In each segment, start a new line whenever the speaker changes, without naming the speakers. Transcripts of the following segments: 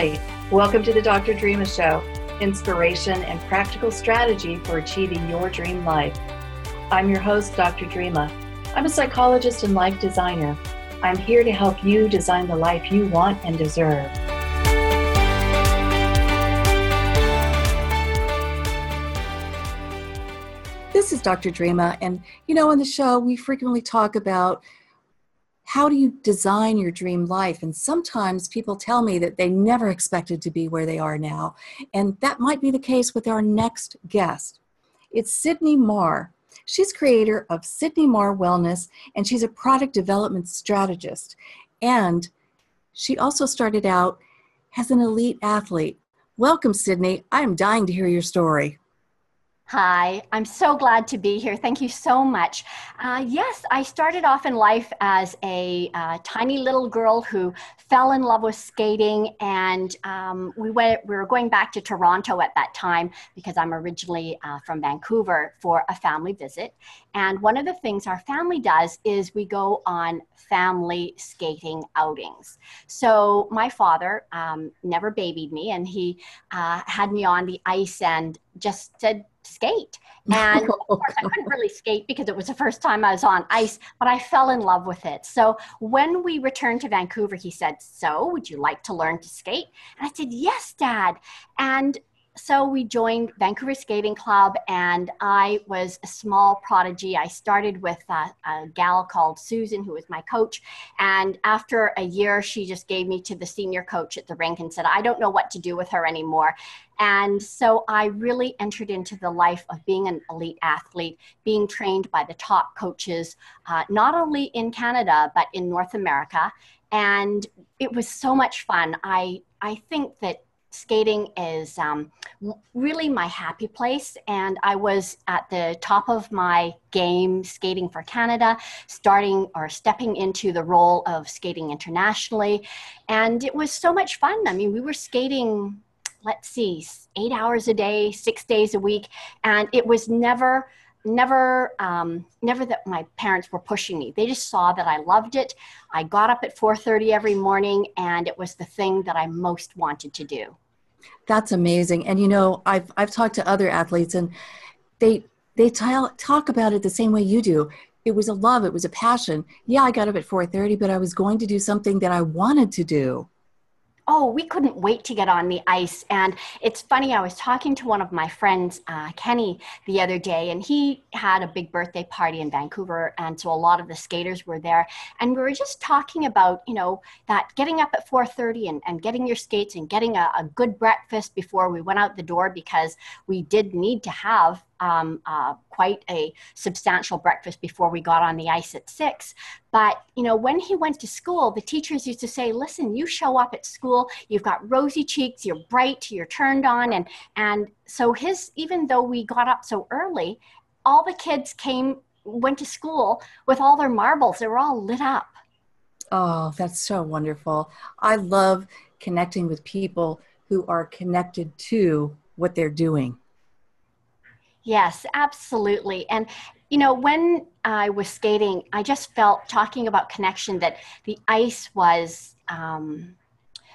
Hi, welcome to the Dr. Drema Show inspiration and practical strategy for achieving your dream life. I'm your host, Dr. Drema. I'm a psychologist and life designer. I'm here to help you design the life you want and deserve. This is Dr. Drema, and you know, on the show, we frequently talk about how do you design your dream life? And sometimes people tell me that they never expected to be where they are now. And that might be the case with our next guest. It's Cydney Mar. She's creator of Cydney Mar Wellness, and she's a product development strategist. And she also started out as an elite athlete. Welcome, Cydney. I am dying to hear your story.
Hi, I'm so glad to be here. Thank you so much. Uh, yes, I started off in life as a uh, tiny little girl who fell in love with skating, and um, we went. We were going back to Toronto at that time because I'm originally uh, from Vancouver for a family visit. And one of the things our family does is we go on family skating outings. So my father um, never babied me, and he uh, had me on the ice and just said skate. And of course, I couldn't really skate because it was the first time I was on ice, but I fell in love with it. So when we returned to Vancouver, he said, So, would you like to learn to skate? And I said, Yes, Dad. And so we joined Vancouver Skating Club, and I was a small prodigy. I started with a, a, gal called Susan, who was my coach. And after a year, she just gave me to the senior coach at the rink and said, I don't know what to do with her anymore. And so I really entered into the life of being an elite athlete, being trained by the top coaches, uh, not only in Canada, but in North America. And it was so much fun. I, I think that skating is um, really my happy place. And I was at the top of my game skating for Canada, starting or stepping into the role of skating internationally. And it was so much fun. I mean, we were skating, let's see, eight hours a day, six days a week. And it was never never um, never that my parents were pushing me. They just saw that i loved it. I got up at 4.30 every morning and it was the thing that i most wanted to do.
That's amazing. And you know i've i've talked to other athletes and they they t- talk about it the same way you do. It was a love. It was a passion. Yeah i got up at 4.30 but i was going to do something that i wanted to do
oh, we couldn't wait to get on the ice. And it's funny, I was talking to one of my friends, uh, Kenny, the other day, and he had a big birthday party in Vancouver. And so a lot of the skaters were there. And we were just talking about, you know, that getting up at 4.30 and, and getting your skates and getting a, a good breakfast before we went out the door because we did need to have um, uh, quite a substantial breakfast before we got on the ice at six. But, you know, when he went to school, the teachers used to say, listen, you show up at school, you've got rosy cheeks, you're bright, you're turned on. And, and so his, even though we got up so early, all the kids came, went to school with all their marbles. They were all lit up.
Oh, that's so wonderful. I love connecting with people who are connected to what they're doing.
Yes, absolutely. And, you know, when I was skating, I just felt talking about connection that the ice was um,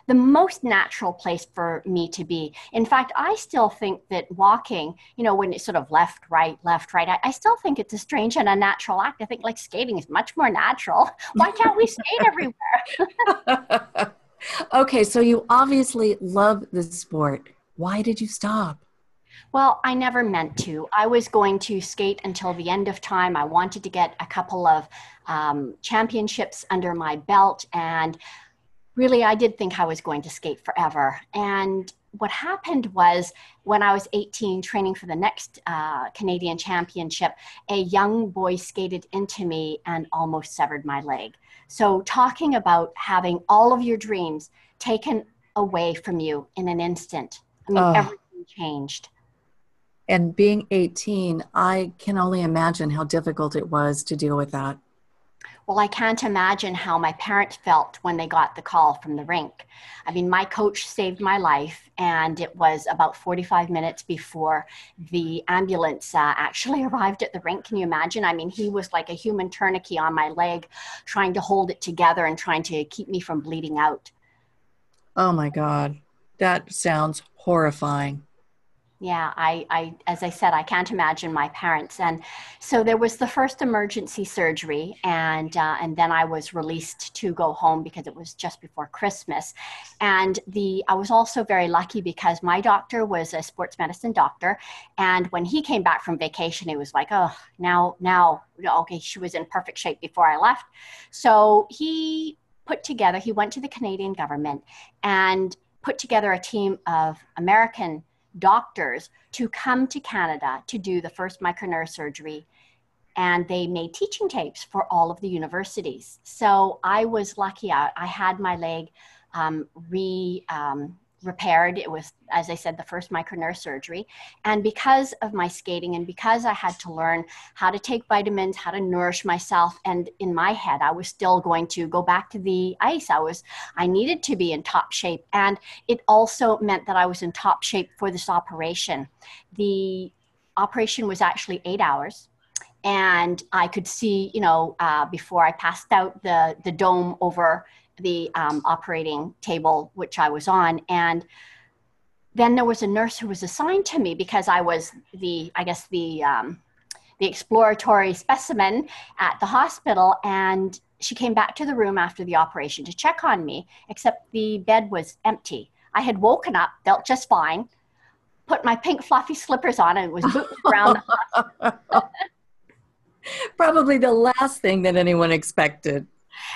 the most natural place for me to be. In fact, I still think that walking, you know, when it's sort of left, right, left, right, I, I still think it's a strange and unnatural act. I think like skating is much more natural. Why can't we skate everywhere?
okay, so you obviously love the sport. Why did you stop?
Well, I never meant to. I was going to skate until the end of time. I wanted to get a couple of um, championships under my belt. And really, I did think I was going to skate forever. And what happened was when I was 18, training for the next uh, Canadian championship, a young boy skated into me and almost severed my leg. So, talking about having all of your dreams taken away from you in an instant, I mean, oh. everything changed
and being 18 i can only imagine how difficult it was to deal with that.
Well i can't imagine how my parents felt when they got the call from the rink. I mean my coach saved my life and it was about 45 minutes before the ambulance uh, actually arrived at the rink. Can you imagine? I mean he was like a human tourniquet on my leg trying to hold it together and trying to keep me from bleeding out.
Oh my god. That sounds horrifying
yeah I, I as i said i can't imagine my parents. And so there was the first emergency surgery and uh, and then i was released to go home because it was just before christmas. And the i was also very lucky because my doctor was a sports medicine doctor and when he came back from vacation he was like oh now now okay she was in perfect shape before i left. So he put together he went to the canadian government and put together a team of american doctors to come to Canada to do the first microneurosurgery. And they made teaching tapes for all of the universities. So I was lucky. I, I had my leg um, re um, repaired. It was, as I said, the first microneurosurgery. And because of my skating and because I had to learn how to take vitamins, how to nourish myself, and in my head, I was still going to go back to the ice. I was, I needed to be in top shape. And it also meant that I was in top shape for this operation. The operation was actually eight hours and I could see, you know, uh, before I passed out the the dome over the um, operating table which I was on, and then there was a nurse who was assigned to me because I was the, I guess the um, the exploratory specimen at the hospital, and she came back to the room after the operation to check on me, except the bed was empty. I had woken up, felt just fine, put my pink fluffy slippers on, and was booting around.
Probably the last thing that anyone expected.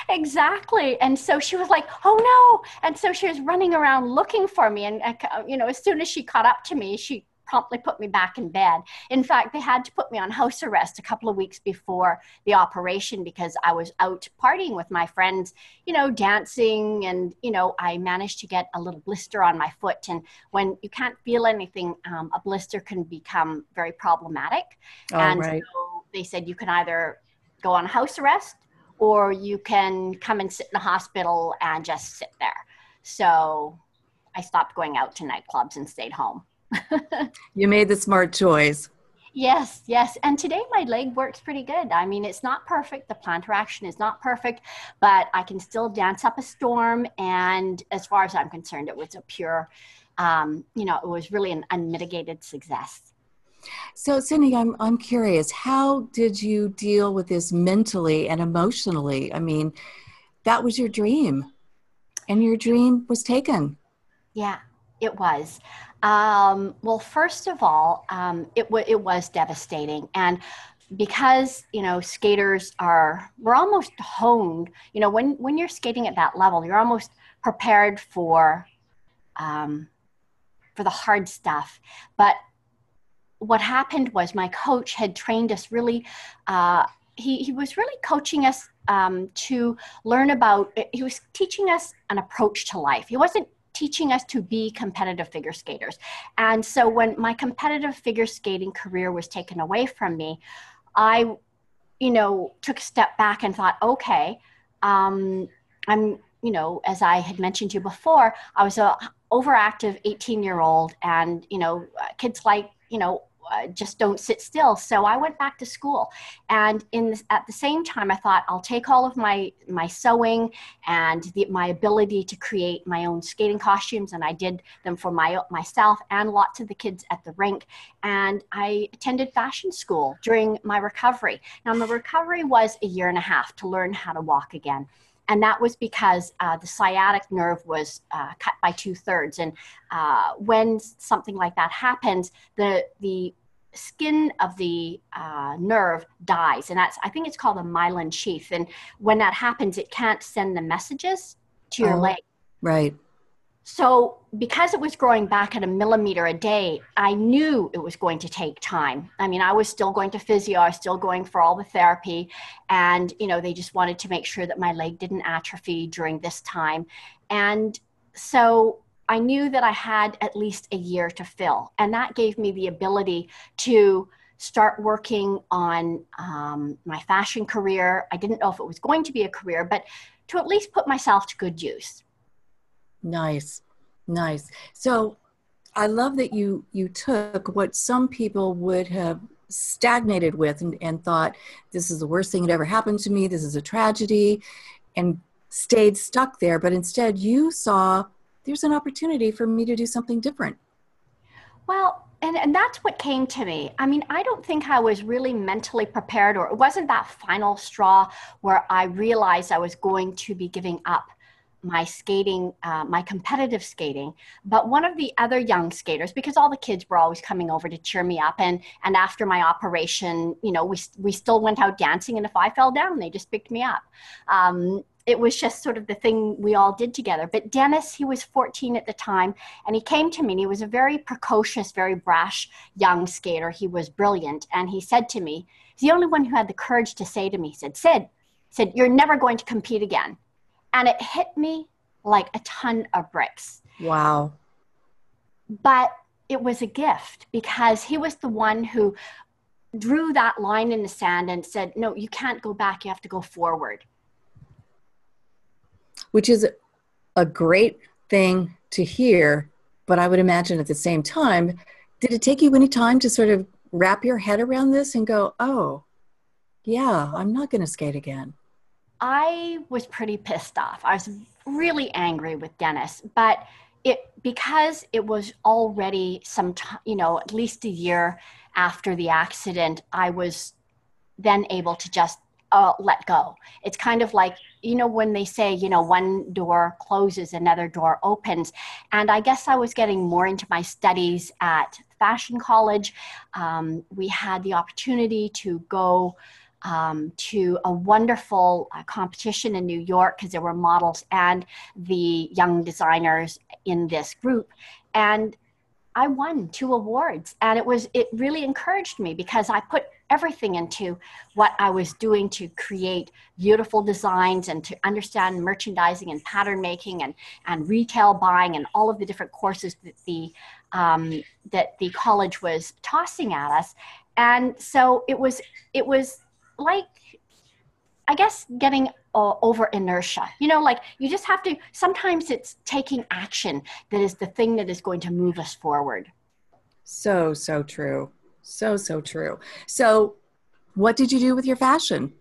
Exactly. And so she was like, oh no. And so she was running around looking for me. And, uh, you know, as soon as she caught up to me, she promptly put me back in bed. In fact, they had to put me on house arrest a couple of weeks before the operation because I was out partying with my friends, you know, dancing. And, you know, I managed to get a little blister on my foot. And when you can't feel anything, um, a blister can become very problematic.
Oh,
and
right.
so they said you can either go on house arrest or you can come and sit in the hospital and just sit there. So I stopped going out to nightclubs and stayed home.
you made the smart choice.
Yes, yes. And today my leg works pretty good. I mean, it's not perfect. The plantar action is not perfect, but I can still dance up a storm. And as far as I'm concerned, it was a pure, um, you know, it was really an unmitigated success.
So, Cindy, I'm, I'm curious, how did you deal with this mentally and emotionally? I mean, that was your dream, and your dream was taken.
Yeah, it was. Um, well, first of all, um, it, w- it was devastating. And because you know skaters are we're almost honed you know when when you're skating at that level you're almost prepared for um, for the hard stuff but what happened was my coach had trained us really uh, he, he was really coaching us um, to learn about he was teaching us an approach to life. He wasn't teaching us to be competitive figure skaters. And so when my competitive figure skating career was taken away from me i you know took a step back and thought okay um, i'm you know as i had mentioned to you before i was a overactive 18 year old and you know kids like you know uh, just don't sit still. So I went back to school, and in at the same time, I thought I'll take all of my my sewing and the, my ability to create my own skating costumes, and I did them for my myself and lots of the kids at the rink. And I attended fashion school during my recovery. Now, my recovery was a year and a half to learn how to walk again and that was because uh, the sciatic nerve was uh, cut by two thirds. And uh, when something like that happens, the the skin of the uh, nerve dies, and that's I think it's called a myelin sheath. And when that happens, it can't send the messages to your oh, leg.
Right.
So, because it was growing back at a millimeter a day, I knew it was going to take time. I mean, I was still going to physio, I was still going for all the therapy, and you know, they just wanted to make sure that my leg didn't atrophy during this time. And so I knew that I had at least a year to fill, and that gave me the ability to start working on um, my fashion career. I didn't know if it was going to be a career, but to at least put myself to good use.
Nice, nice. So I love that you you took what some people would have stagnated with and, and thought this is the worst thing that ever happened to me. This is a tragedy, and stayed stuck there. But instead, you saw there's an opportunity for me to do something different.
Well, and, and that's what came to me. I mean, I don't think I was really mentally prepared, or it wasn't that final straw where I realized I was going to be giving up my skating, uh, my competitive skating. But one of the other young skaters, because all the kids were always coming over to cheer me up, and and after my operation, you know, we we still went out dancing, and if I fell down, they just picked me up. Um, it was just sort of the thing we all did together. But Dennis, he was 14 at the time, and he came to me and he was a very precocious, very brash young skater. He was brilliant. And he said to me, he's the only one who had the courage to say to me, he said, Sid, said, you're never going to compete again. And it hit me like a ton of bricks.
Wow.
But it was a gift because he was the one who drew that line in the sand and said, no, you can't go back. You have to go forward
which is a great thing to hear. But I would imagine at the same time, did it take you any time to sort of wrap your head around this and go, oh, yeah, I'm not going to skate again?
I was pretty pissed off. I was really angry with Dennis, but it because it was already some time, you know, at least a year after the accident, I was then able to just uh, let go. It's kind of like, you know, when they say, you know, one door closes, another door opens. And I guess I was getting more into my studies at fashion college. Um, we had the opportunity to go um, to a wonderful uh, competition in New York because there were models and the young designers in this group. And I won two awards and it was it really encouraged me because I put everything into what I was doing to create beautiful designs and to understand merchandising and pattern making and, and retail buying and all of the different courses that the um, that the college was tossing at us. And so it was it was like I guess getting uh, over inertia. You know, like you just have to, sometimes it's taking action that is the thing that is going to move us forward.
So, so true. So, so true. So, what did you do with your fashion?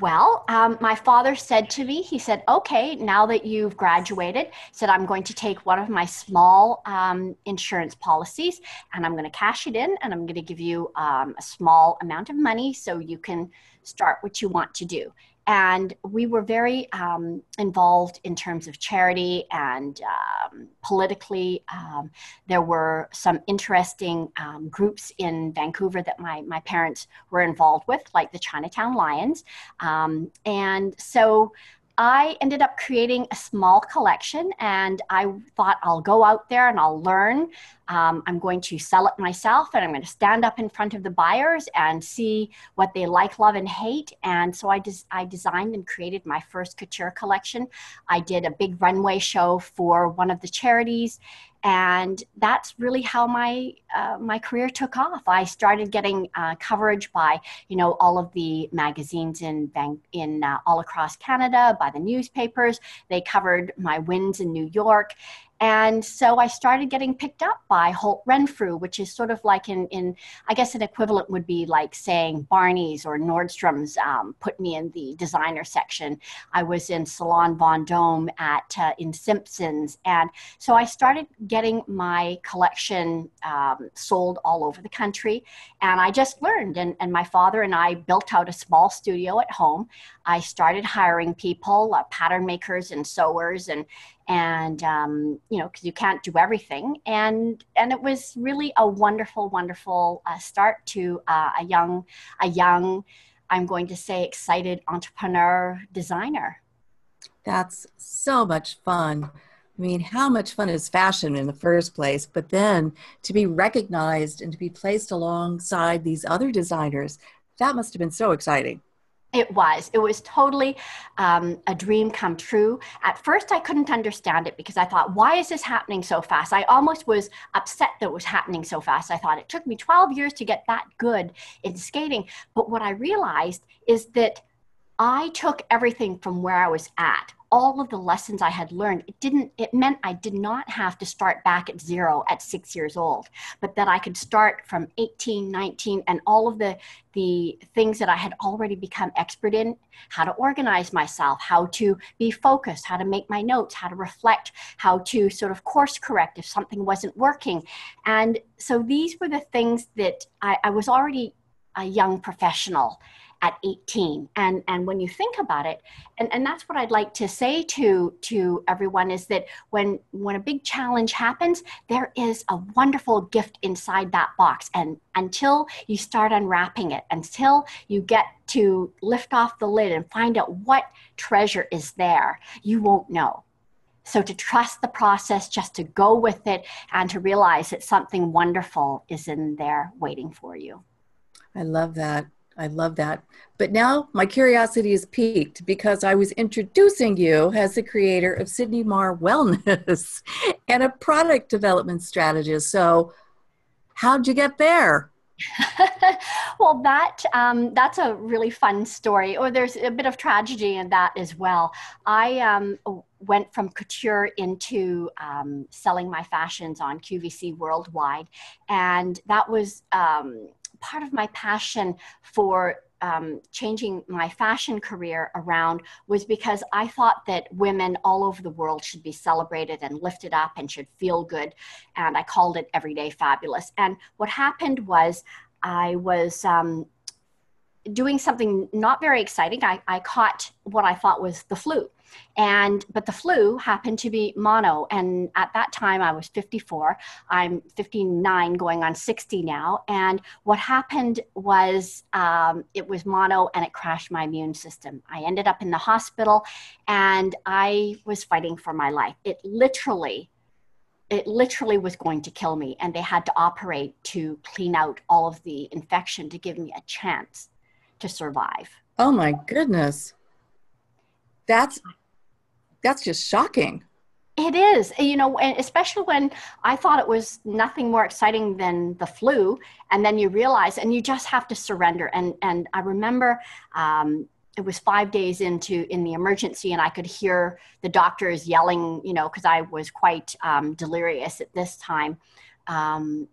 Well, um, my father said to me, he said, okay, now that you've graduated, said, I'm going to take one of my small um, insurance policies and I'm going to cash it in and I'm going to give you um, a small amount of money so you can start what you want to do and we were very um, involved in terms of charity and um, politically. Um, there were some interesting um, groups in Vancouver that my, my parents were involved with, like the Chinatown Lions. Um, and so I ended up creating a small collection and I thought I'll go out there and I'll learn. Um, I'm going to sell it myself and I'm going to stand up in front of the buyers and see what they like, love, and hate. And so I, des- I designed and created my first couture collection. I did a big runway show for one of the charities and that's really how my uh, my career took off. I started getting uh, coverage by you know all of the magazines in in uh, all across Canada, by the newspapers. They covered my wins in New York, and so I started getting picked up by Holt Renfrew, which is sort of like in, in I guess an equivalent would be like saying Barney's or Nordstrom's um, put me in the designer section. I was in Salon Vendome at uh, in Simpsons, and so I started getting my collection um, sold all over the country. And I just learned, and, and my father and I built out a small studio at home. I started hiring people, uh, pattern makers and sewers, and and um, you know because you can't do everything. And and it was really a wonderful wonderful uh, start to uh, a young a young i'm going to say excited entrepreneur designer.
That's so much fun. I mean how much fun is fashion in the first place? But then to be recognized and to be placed alongside these other designers that must have been so exciting
it was. It was totally um, a dream come true. At first, I couldn't understand it because I thought, why is this happening so fast? I almost was upset that it was happening so fast. I thought it took me 12 years to get that good in skating. But what I realized is that I took everything from where I was at all of the lessons I had learned, it didn't, it meant I did not have to start back at zero at six years old, but that I could start from 18, 19, and all of the, the things that I had already become expert in how to organize myself, how to be focused, how to make my notes, how to reflect, how to sort of course correct if something wasn't working. And so these were the things that I, I was already a young professional at 18 and and when you think about it and and that's what i'd like to say to to everyone is that when when a big challenge happens there is a wonderful gift inside that box and until you start unwrapping it until you get to lift off the lid and find out what treasure is there you won't know so to trust the process, just to go with it, and to realize that something wonderful is in there waiting for you.
I love that. I love that. But now my curiosity is piqued because I was introducing you as the creator of Cydney Mar Wellness and a product development strategist. So, how'd you get there?
well, that um, that's a really fun story. Or there's a bit of tragedy in that as well. I um, went from couture into um, selling my fashions on QVC worldwide, and that was um, part of my passion for um, changing my fashion career around was because I thought that women all over the world should be celebrated and lifted up and should feel good. And I called it Everyday Fabulous. And what happened was I was um, doing something not very exciting. I, I caught what I thought was the flu and but the flu happened to be mono. And at that time i was 54 i'm 59 going on 60 now. And what happened was um, it was mono and it crashed my immune system. I ended up in the hospital and i was fighting for my life. It literally it literally was going to kill me. And they had to operate to clean out all of the infection to give me a chance to survive.
Oh my goodness. That's that's just shocking.
It is, you know, and especially when I thought it was nothing more exciting than the flu, and then you realize, and you just have to surrender. And and I remember um, it was five days into in the emergency, and I could hear the doctors yelling, you know, because I was quite um, delirious at this time. Um,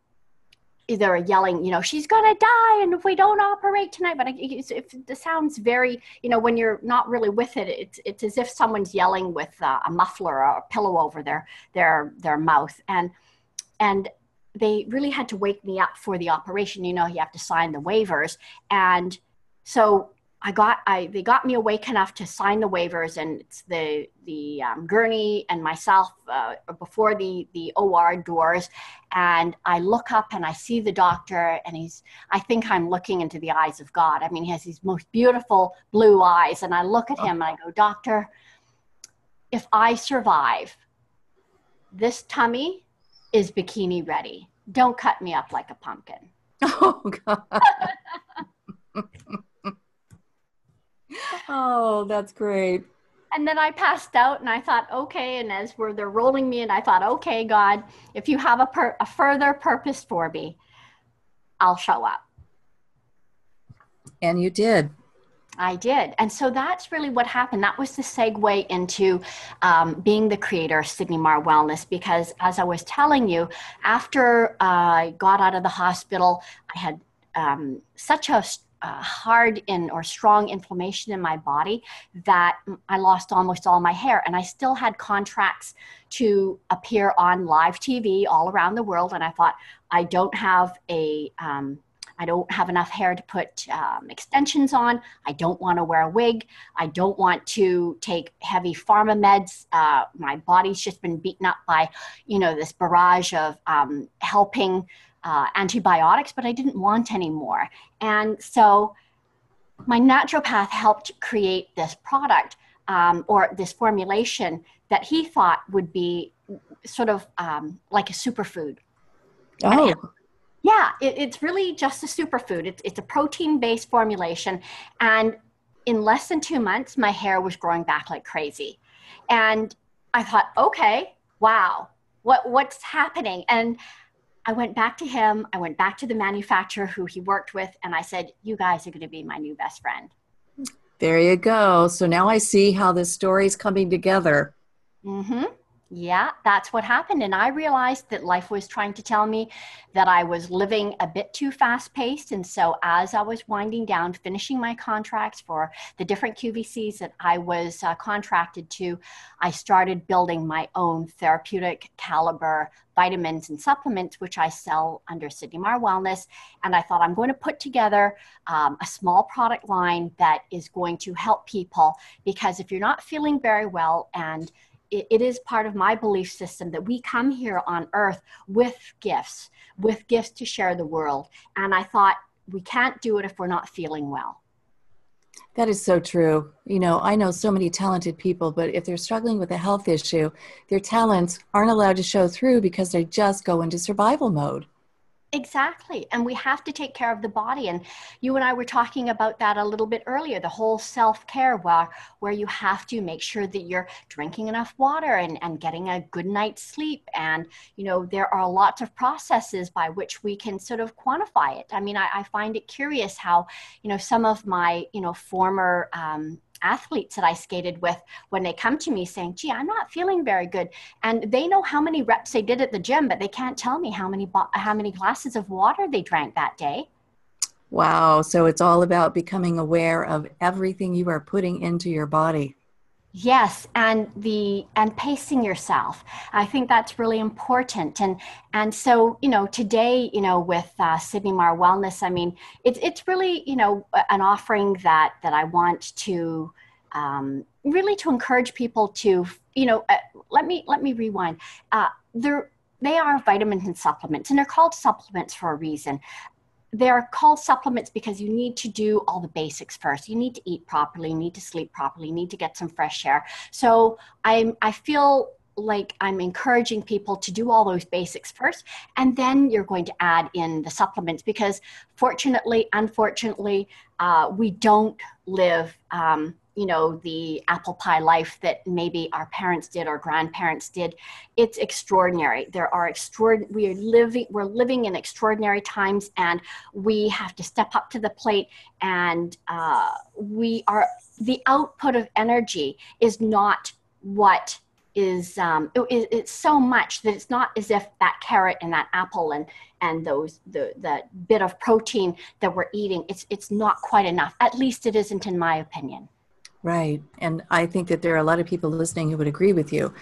they're yelling, you know, she's gonna die, and if we don't operate tonight, but it, it sounds very, you know, when you're not really with it, it's it's as if someone's yelling with a muffler or a pillow over their their their mouth, and and they really had to wake me up for the operation. You know, you have to sign the waivers, and so I got I they got me awake enough to sign the waivers, and it's the the um, gurney and myself uh, before the the OR doors, and I look up and I see the doctor, and he's I think I'm looking into the eyes of God. I mean, he has these most beautiful blue eyes, and I look at him and I go, Doctor, if I survive, this tummy is bikini ready. Don't cut me up like a pumpkin. Oh God.
oh, that's great.
And then I passed out and I thought, okay. And as we're, they're rolling me and I thought, okay, God, if you have a, per, a further purpose for me, I'll show up.
And you did.
I did. And so that's really what happened. That was the segue into um, being the creator of Cydney Mar Wellness because, as I was telling you, after I got out of the hospital, I had um, such a uh, hard in or strong inflammation in my body that I lost almost all my hair. And I still had contracts to appear on live TV all around the world. And I thought, I don't have a, um, I don't have enough hair to put um, extensions on. I don't want to wear a wig. I don't want to take heavy pharma meds. Uh, my body's just been beaten up by, you know, this barrage of um, helping uh, antibiotics, but I didn't want any more. And so my naturopath helped create this product um, or this formulation that he thought would be sort of um, like a superfood.
Oh.
yeah, it, it's really just a superfood. It's, it's a protein based formulation. And in less than two months, my hair was growing back like crazy. And I thought, okay, wow, what, what's happening? And I went back to him. I went back to the manufacturer who he worked with, and I said, "You guys are going to be my new best friend."
There you go. So now I see how this story is coming together.
Mm-hmm. Yeah, that's what happened. And I realized that life was trying to tell me that I was living a bit too fast paced. And so, as I was winding down, finishing my contracts for the different QVCs that I was uh, contracted to, I started building my own therapeutic caliber vitamins and supplements, which I sell under Cydney Mar Wellness. And I thought I'm going to put together um, a small product line that is going to help people because if you're not feeling very well and it, it is part of my belief system that we come here on earth with gifts, with gifts to share the world. And I thought we can't do it if we're not feeling well.
That is so true. You know, I know so many talented people, but if they're struggling with a health issue, their talents aren't allowed to show through because they just go into survival mode.
Exactly. And we have to take care of the body. And you and I were talking about that a little bit earlier, the whole self-care where, where you have to make sure that you're drinking enough water and, and getting a good night's sleep. And, you know, there are lots of processes by which we can sort of quantify it. I mean, I, I find it curious how, you know, some of my, you know, former um, athletes that I skated with when they come to me saying, gee, I'm not feeling very good. And they know how many reps they did at the gym, but they can't tell me how many, how many glasses of water they drank that day.
Wow. So it's all about becoming aware of everything you are putting into your body.
Yes, and the and pacing yourself. I think that's really important. And and so you know today you know with uh, Cydney Mar Wellness, I mean it's it's really you know an offering that that I want to um, really to encourage people to you know uh, let me let me rewind. Uh, they're they are vitamins and supplements, and they're called supplements for a reason they're called supplements because you need to do all the basics first. You need to eat properly, you need to sleep properly, you need to get some fresh air. So I'm I feel like I'm encouraging people to do all those basics first, and then you're going to add in the supplements because, fortunately, unfortunately, uh, we don't live um, you know the apple pie life that maybe our parents did or grandparents did it's extraordinary. There are extraordinary we are living we're living in extraordinary times and we have to step up to the plate and uh, we are the output of energy is not what is um, it, it's so much that it's not as if that carrot and that apple and and those the that bit of protein that we're eating it's it's not quite enough. At least it isn't in my opinion
Right. And I think that there are a lot of people listening who would agree with you.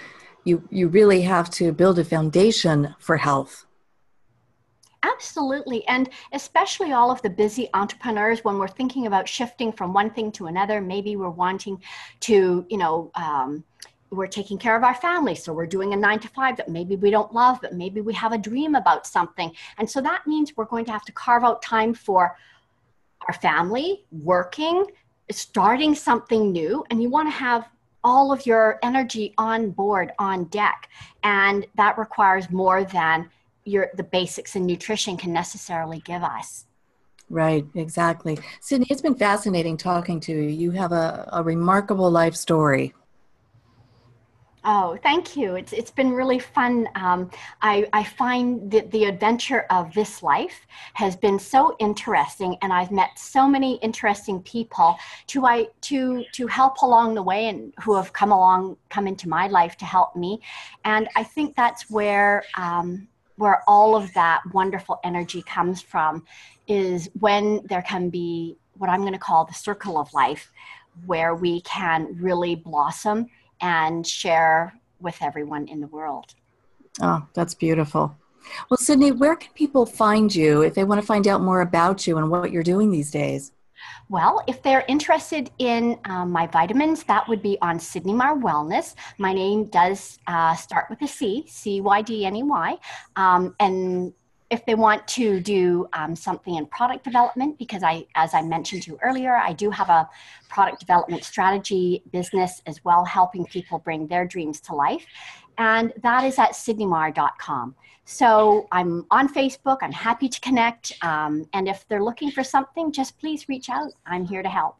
You you really have to build a foundation for health.
Absolutely. And especially all of the busy entrepreneurs, when we're thinking about shifting from one thing to another, maybe we're wanting to, you know, um, we're taking care of our family. So we're doing a nine to five that maybe we don't love, but maybe we have a dream about something. And so that means we're going to have to carve out time for our family, working, starting something new and you want to have all of your energy on board on deck. And that requires more than your the basics in nutrition can necessarily give us.
Right exactly. Cydney it's been fascinating talking to you. You have a, a remarkable life story
Oh, thank you. It's it's been really fun. Um, I I find that the adventure of this life has been so interesting, and I've met so many interesting people to I to to help along the way, and who have come along come into my life to help me, and I think that's where. Um, where all of that wonderful energy comes from is when there can be what I'm going to call the circle of life, where we can really blossom and share with everyone in the world.
Oh, that's beautiful. Well, Cydney, where can people find you if they want to find out more about you and what you're doing these days?
Well, if they're interested in um, my vitamins, that would be on Cydney Mar Wellness. My name does uh, start with a C, C Y D N E Y. Um, and if they want to do um, something in product development, because I, as I mentioned to you earlier, I do have a product development strategy business as well, helping people bring their dreams to life. And that is at cydneymar.com. So I'm on Facebook. I'm happy to connect. Um, and if they're looking for something, just please reach out. I'm here to help.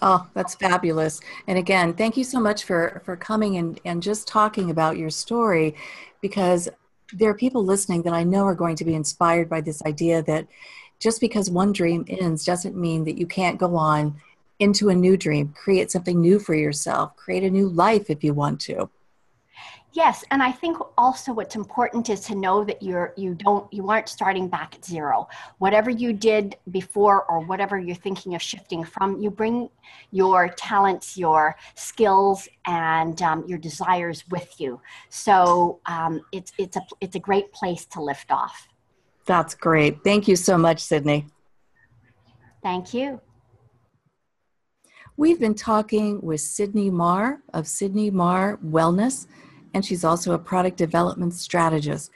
Oh, that's fabulous. And again, thank you so much for, for coming and, and just talking about your story because there are people listening that I know are going to be inspired by this idea that just because one dream ends doesn't mean that you can't go on into a new dream, create something new for yourself, create a new life if you want to.
Yes, and I think also what's important is to know that you're you don't you aren't starting back at zero. Whatever you did before or whatever you're thinking of shifting from, you bring your talents, your skills, and um, your desires with you. So um, it's it's a it's a great place to lift off.
That's great. Thank you so much, Cydney.
Thank you.
We've been talking with Cydney Mar of Cydney Mar Wellness and she's also a product development strategist.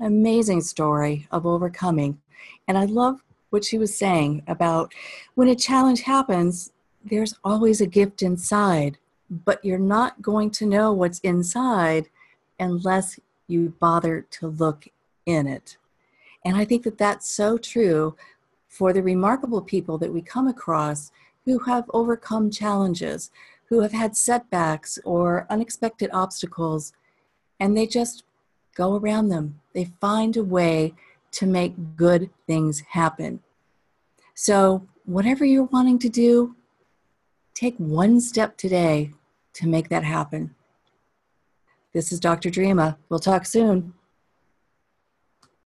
Amazing story of overcoming. And I love what she was saying about when a challenge happens, there's always a gift inside, but you're not going to know what's inside unless you bother to look in it. And I think that that's so true for the remarkable people that we come across who have overcome challenges, who have had setbacks or unexpected obstacles, and they just go around them. They find a way to make good things happen. So, whatever you're wanting to do, take one step today to make that happen. This is Dr. Drema. We'll talk soon.